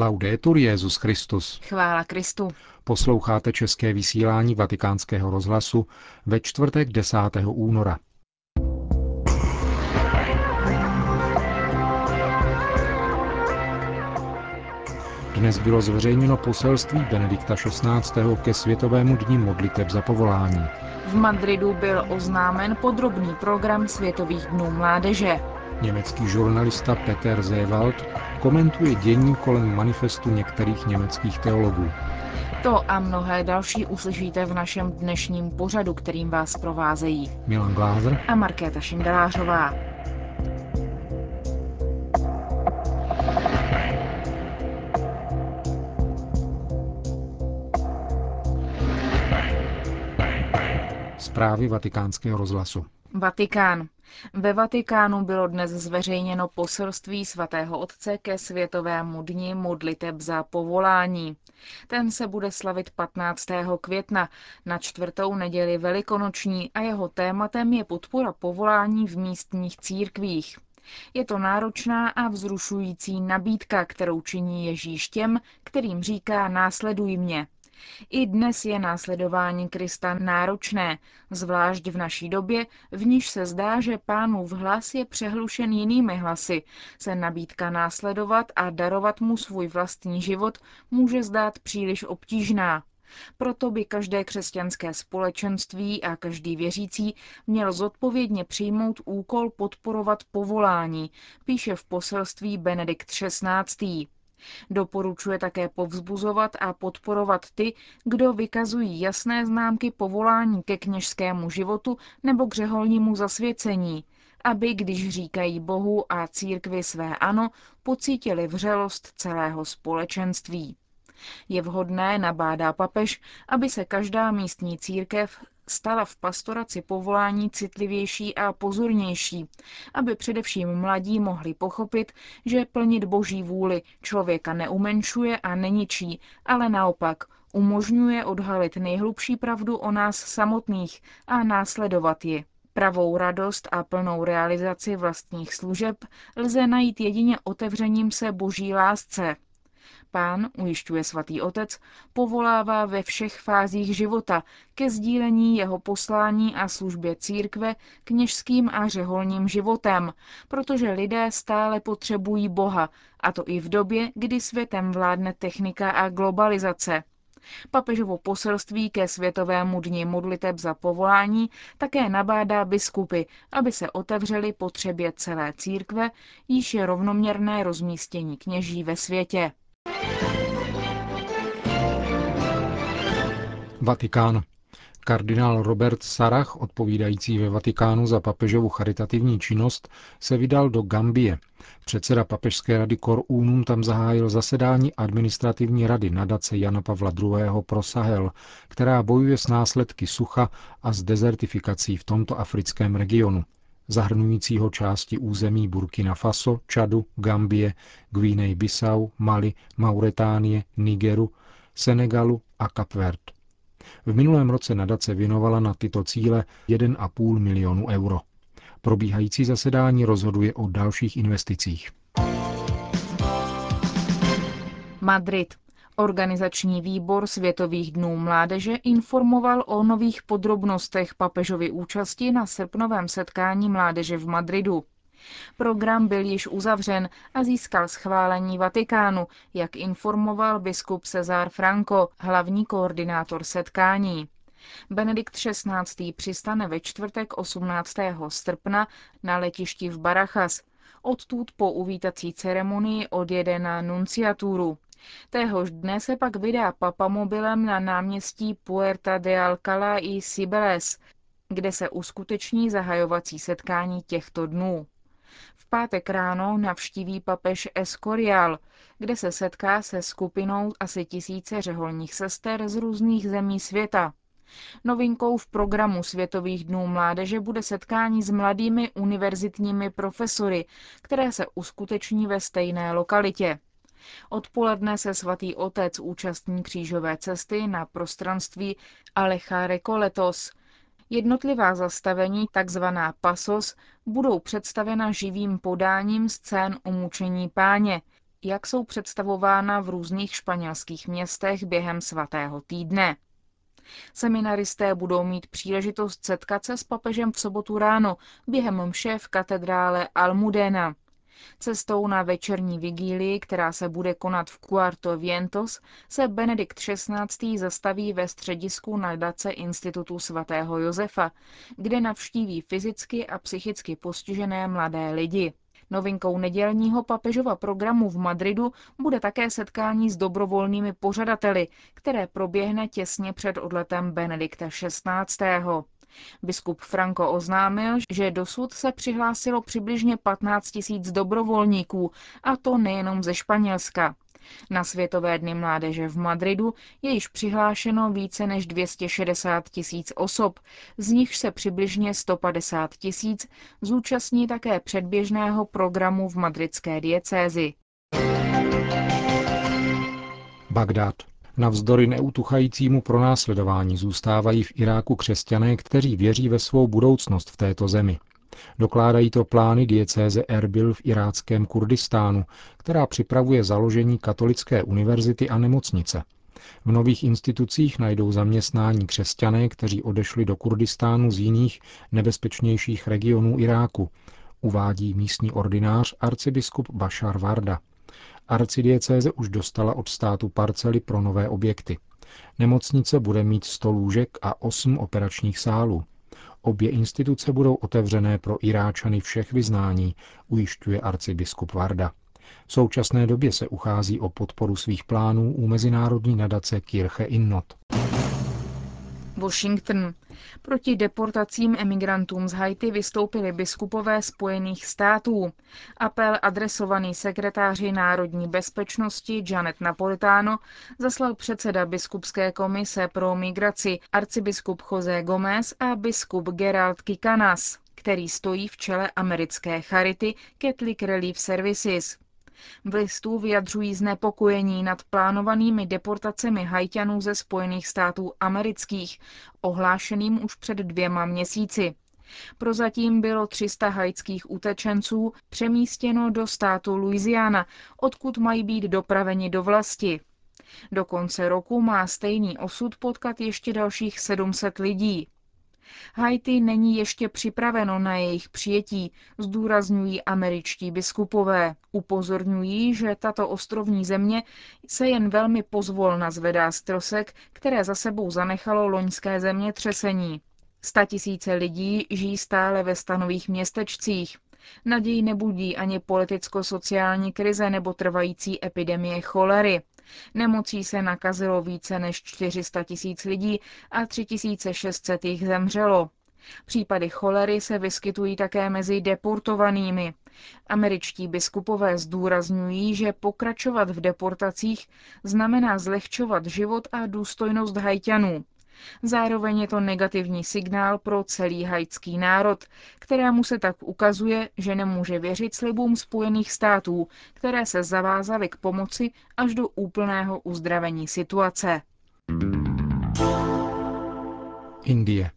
Laudetur Jezus Christus. Chvála Kristu. Posloucháte české vysílání Vatikánského rozhlasu ve čtvrtek 10. února. Dnes bylo zveřejněno poselství Benedikta XVI. ke Světovému dní modliteb za povolání. V Madridu byl oznámen podrobný program Světových dnů mládeže. Německý žurnalista Peter Zewald komentuje dění kolem manifestu některých německých teologů. To a mnohé další uslyšíte v našem dnešním pořadu, kterým vás provázejí Milan Glázer a Markéta Šindelářová. Zprávy vatikánského rozhlasu. Vatikán. Ve Vatikánu bylo dnes zveřejněno poselství svatého otce ke Světovému dni modliteb za povolání. Ten se bude slavit 15. května na čtvrtou neděli velikonoční a jeho tématem je podpora povolání v místních církvích. Je to náročná a vzrušující nabídka, kterou činí Ježíš těm, kterým říká následuj mě. I dnes je následování Krista náročné, zvlášť v naší době, v níž se zdá, že pánův hlas je přehlušen jinými hlasy, se nabídka následovat a darovat mu svůj vlastní život může zdát příliš obtížná. Proto by každé křesťanské společenství a každý věřící měl zodpovědně přijmout úkol podporovat povolání, píše v poselství Benedikt XVI. Doporučuje také povzbuzovat a podporovat ty, kdo vykazují jasné známky povolání ke kněžskému životu nebo k řeholnímu zasvěcení, aby, když říkají Bohu a církvi své ano, pocítili vřelost celého společenství. Je vhodné, nabádá papež, aby se každá místní církev stala v pastoraci povolání citlivější a pozornější, aby především mladí mohli pochopit, že plnit boží vůli člověka neumenšuje a neničí, ale naopak umožňuje odhalit nejhlubší pravdu o nás samotných a následovat ji. Pravou radost a plnou realizaci vlastních služeb lze najít jedině otevřením se boží lásce, Pán, ujišťuje svatý otec, povolává ve všech fázích života ke sdílení jeho poslání a službě církve kněžským a řeholním životem, protože lidé stále potřebují Boha, a to i v době, kdy světem vládne technika a globalizace. Papežovo poselství ke Světovému dni modliteb za povolání také nabádá biskupy, aby se otevřeli potřebě celé církve, již je rovnoměrné rozmístění kněží ve světě. Vatikán. Kardinál Robert Sarach, odpovídající ve Vatikánu za papežovu charitativní činnost, se vydal do Gambie. Předseda papežské rady Cor Unum tam zahájil zasedání administrativní rady nadace Jana Pavla II. pro Sahel, která bojuje s následky sucha a s dezertifikací v tomto africkém regionu zahrnujícího části území Burkina Faso, Čadu, Gambie, Guinea-Bissau, Mali, Mauretánie, Nigeru, Senegalu a Kapverd. V minulém roce nadace věnovala na tyto cíle 1,5 milionu euro. Probíhající zasedání rozhoduje o dalších investicích. Madrid. Organizační výbor Světových dnů mládeže informoval o nových podrobnostech papežovy účasti na srpnovém setkání mládeže v Madridu. Program byl již uzavřen a získal schválení Vatikánu, jak informoval biskup Cezár Franco, hlavní koordinátor setkání. Benedikt XVI. přistane ve čtvrtek 18. srpna na letišti v Barachas. Odtud po uvítací ceremonii odjede na nunciaturu. Téhož dne se pak vydá papamobilem na náměstí Puerta de Alcalá i Cibeles, kde se uskuteční zahajovací setkání těchto dnů. V pátek ráno navštíví papež Escorial, kde se setká se skupinou asi tisíce řeholních sester z různých zemí světa. Novinkou v programu Světových dnů mládeže bude setkání s mladými univerzitními profesory, které se uskuteční ve stejné lokalitě. Odpoledne se svatý otec účastní křížové cesty na prostranství Alecha Recoletos. Jednotlivá zastavení, takzvaná pasos, budou představena živým podáním scén umučení páně, jak jsou představována v různých španělských městech během svatého týdne. Seminaristé budou mít příležitost setkat se s papežem v sobotu ráno během mše v katedrále Almudena. Cestou na večerní vigílii, která se bude konat v Cuarto Vientos, se Benedikt XVI. zastaví ve středisku nadace Institutu svatého Josefa, kde navštíví fyzicky a psychicky postižené mladé lidi. Novinkou nedělního papežova programu v Madridu bude také setkání s dobrovolnými pořadateli, které proběhne těsně před odletem Benedikta XVI. Biskup Franco oznámil, že dosud se přihlásilo přibližně 15 tisíc dobrovolníků, a to nejenom ze Španělska. Na Světové dny mládeže v Madridu je již přihlášeno více než 260 tisíc osob, z nich se přibližně 150 tisíc zúčastní také předběžného programu v madridské diecézi. Bagdad. Navzdory neutuchajícímu pronásledování zůstávají v Iráku křesťané, kteří věří ve svou budoucnost v této zemi. Dokládají to plány diecéze Erbil v iráckém Kurdistánu, která připravuje založení katolické univerzity a nemocnice. V nových institucích najdou zaměstnání křesťané, kteří odešli do Kurdistánu z jiných nebezpečnějších regionů Iráku, uvádí místní ordinář arcibiskup Bashar Varda. Arcidiecéze už dostala od státu parcely pro nové objekty. Nemocnice bude mít 100 lůžek a 8 operačních sálů. Obě instituce budou otevřené pro Iráčany všech vyznání, ujišťuje arcibiskup Varda. V současné době se uchází o podporu svých plánů u mezinárodní nadace Kirche Innot. Washington. Proti deportacím emigrantům z Haiti vystoupili biskupové Spojených států. Apel adresovaný sekretáři národní bezpečnosti Janet Napolitano zaslal předseda biskupské komise pro migraci arcibiskup José Gomez a biskup Gerald Kikanas, který stojí v čele americké charity Catholic Relief Services. V listu vyjadřují znepokojení nad plánovanými deportacemi hajťanů ze Spojených států amerických, ohlášeným už před dvěma měsíci. Prozatím bylo 300 haitských utečenců přemístěno do státu Louisiana, odkud mají být dopraveni do vlasti. Do konce roku má stejný osud potkat ještě dalších 700 lidí. Haiti není ještě připraveno na jejich přijetí, zdůrazňují američtí biskupové. Upozorňují, že tato ostrovní země se jen velmi pozvolna zvedá z trosek, které za sebou zanechalo loňské zemětřesení. Statisíce lidí žijí stále ve stanových městečcích. Naději nebudí ani politicko-sociální krize nebo trvající epidemie cholery. Nemocí se nakazilo více než 400 tisíc lidí a 3600 jich zemřelo. Případy cholery se vyskytují také mezi deportovanými. Američtí biskupové zdůrazňují, že pokračovat v deportacích znamená zlehčovat život a důstojnost hajťanů. Zároveň je to negativní signál pro celý haitský národ, kterému se tak ukazuje, že nemůže věřit slibům Spojených států, které se zavázaly k pomoci až do úplného uzdravení situace. Indie.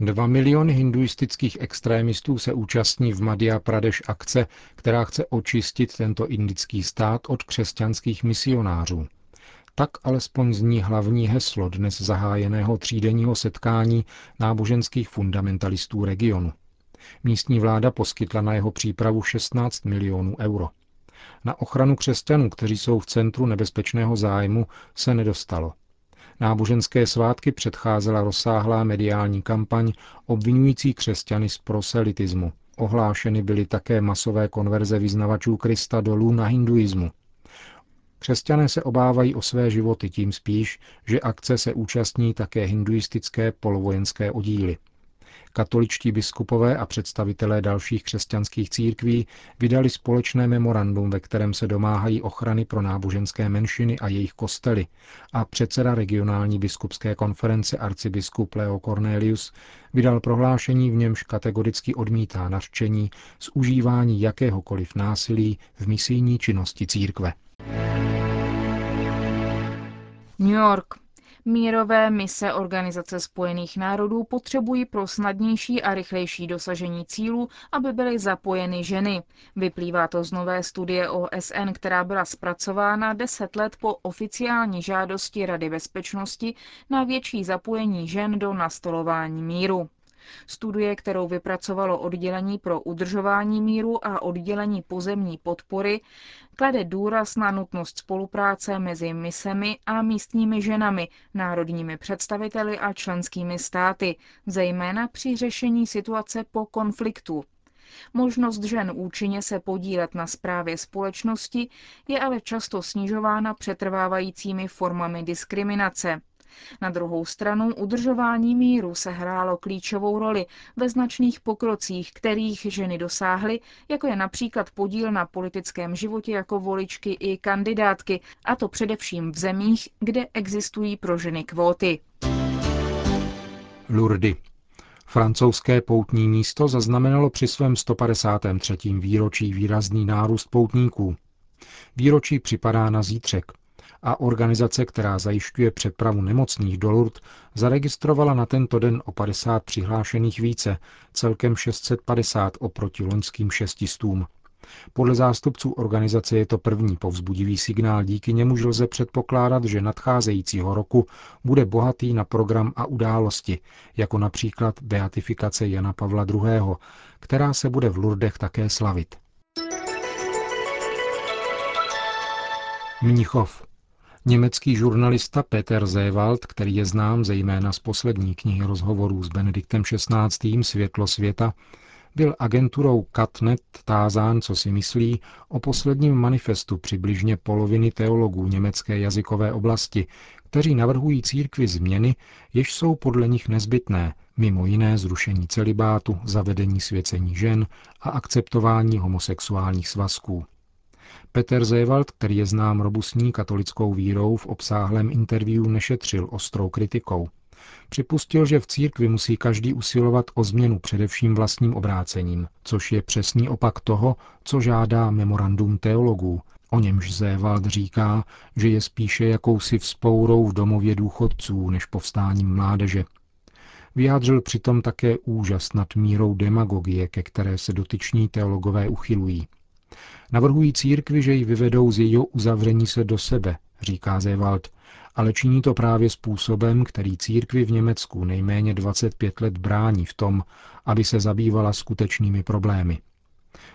Dva miliony hinduistických extrémistů se účastní v Madhya Pradesh akce, která chce očistit tento indický stát od křesťanských misionářů. Tak alespoň zní hlavní heslo dnes zahájeného třídenního setkání náboženských fundamentalistů regionu. Místní vláda poskytla na jeho přípravu 16 milionů euro. Na ochranu křesťanů, kteří jsou v centru nebezpečného zájmu, se nedostalo. Náboženské svátky předcházela rozsáhlá mediální kampaň obvinující křesťany z proselitismu. Ohlášeny byly také masové konverze vyznavačů Krista dolů na hinduismu. Křesťané se obávají o své životy tím spíš, že akce se účastní také hinduistické polovojenské oddíly. Katoličtí biskupové a představitelé dalších křesťanských církví vydali společné memorandum, ve kterém se domáhají ochrany pro náboženské menšiny a jejich kostely a předseda regionální biskupské konference arcibiskup Leo Cornelius vydal prohlášení, v němž kategoricky odmítá nařčení z užívání jakéhokoliv násilí v misijní činnosti církve. New York. Mírové mise Organizace spojených národů potřebují pro snadnější a rychlejší dosažení cílů, aby byly zapojeny ženy. Vyplývá to z nové studie OSN, která byla zpracována deset let po oficiální žádosti Rady bezpečnosti na větší zapojení žen do nastolování míru. Studie, kterou vypracovalo oddělení pro udržování míru a oddělení pozemní podpory, klade důraz na nutnost spolupráce mezi misemi a místními ženami, národními představiteli a členskými státy, zejména při řešení situace po konfliktu. Možnost žen účinně se podílet na správě společnosti je ale často snižována přetrvávajícími formami diskriminace. Na druhou stranu udržování míru se hrálo klíčovou roli ve značných pokrocích, kterých ženy dosáhly, jako je například podíl na politickém životě jako voličky i kandidátky, a to především v zemích, kde existují pro ženy kvóty. Lurdy. Francouzské poutní místo zaznamenalo při svém 153. výročí výrazný nárůst poutníků. Výročí připadá na zítřek a organizace, která zajišťuje přepravu nemocných do Lourdes, zaregistrovala na tento den o 50 přihlášených více, celkem 650 oproti loňským šestistům. Podle zástupců organizace je to první povzbudivý signál, díky němuž lze předpokládat, že nadcházejícího roku bude bohatý na program a události, jako například beatifikace Jana Pavla II., která se bude v Lurdech také slavit. Mnichov. Německý žurnalista Peter Zewald, který je znám zejména z poslední knihy rozhovorů s Benediktem XVI. Světlo světa, byl agenturou Katnet tázán, co si myslí, o posledním manifestu přibližně poloviny teologů německé jazykové oblasti, kteří navrhují církvi změny, jež jsou podle nich nezbytné, mimo jiné zrušení celibátu, zavedení svěcení žen a akceptování homosexuálních svazků. Peter Zewald, který je znám robustní katolickou vírou, v obsáhlém interview nešetřil ostrou kritikou. Připustil, že v církvi musí každý usilovat o změnu především vlastním obrácením, což je přesný opak toho, co žádá memorandum teologů, o němž Zévald říká, že je spíše jakousi vzpourou v domově důchodců než povstáním mládeže. Vyjádřil přitom také úžas nad mírou demagogie, ke které se dotyční teologové uchylují. Navrhují církvi, že ji vyvedou z jejího uzavření se do sebe, říká Zewald, ale činí to právě způsobem, který církvi v Německu nejméně 25 let brání v tom, aby se zabývala skutečnými problémy.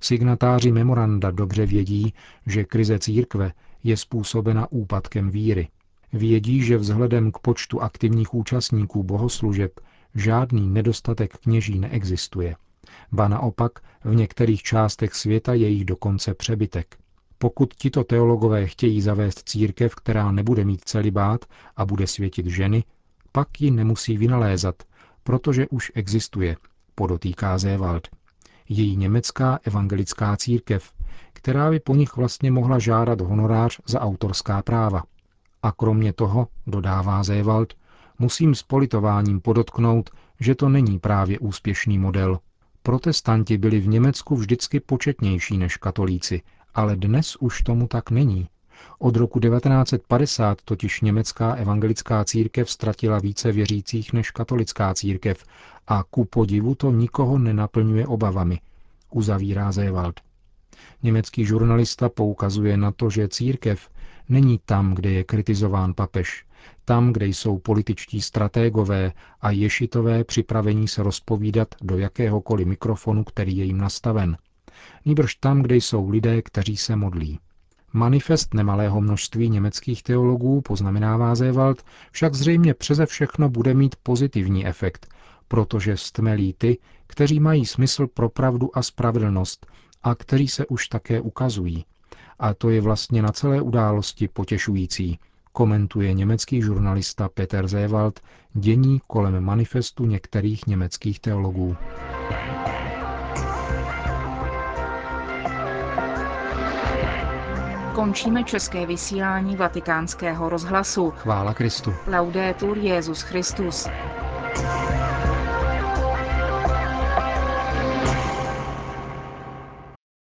Signatáři memoranda dobře vědí, že krize církve je způsobena úpadkem víry. Vědí, že vzhledem k počtu aktivních účastníků bohoslužeb žádný nedostatek kněží neexistuje – ba naopak v některých částech světa je jich dokonce přebytek. Pokud tito teologové chtějí zavést církev, která nebude mít celibát a bude světit ženy, pak ji nemusí vynalézat, protože už existuje, podotýká Zévald. Její německá evangelická církev, která by po nich vlastně mohla žádat honorář za autorská práva. A kromě toho, dodává Zévald, musím s politováním podotknout, že to není právě úspěšný model, Protestanti byli v Německu vždycky početnější než katolíci, ale dnes už tomu tak není. Od roku 1950 totiž německá evangelická církev ztratila více věřících než katolická církev a ku podivu to nikoho nenaplňuje obavami, uzavírá Zewald. Německý žurnalista poukazuje na to, že církev není tam, kde je kritizován papež, tam, kde jsou političtí stratégové a ješitové připravení se rozpovídat do jakéhokoliv mikrofonu, který je jim nastaven. Nýbrž tam, kde jsou lidé, kteří se modlí. Manifest nemalého množství německých teologů, poznamenává Zewald, však zřejmě přeze všechno bude mít pozitivní efekt, protože stmelí ty, kteří mají smysl pro pravdu a spravedlnost a kteří se už také ukazují. A to je vlastně na celé události potěšující, komentuje německý žurnalista Peter Zewald dění kolem manifestu některých německých teologů. Končíme české vysílání vatikánského rozhlasu. Chvála Kristu. Laudetur Jezus Christus.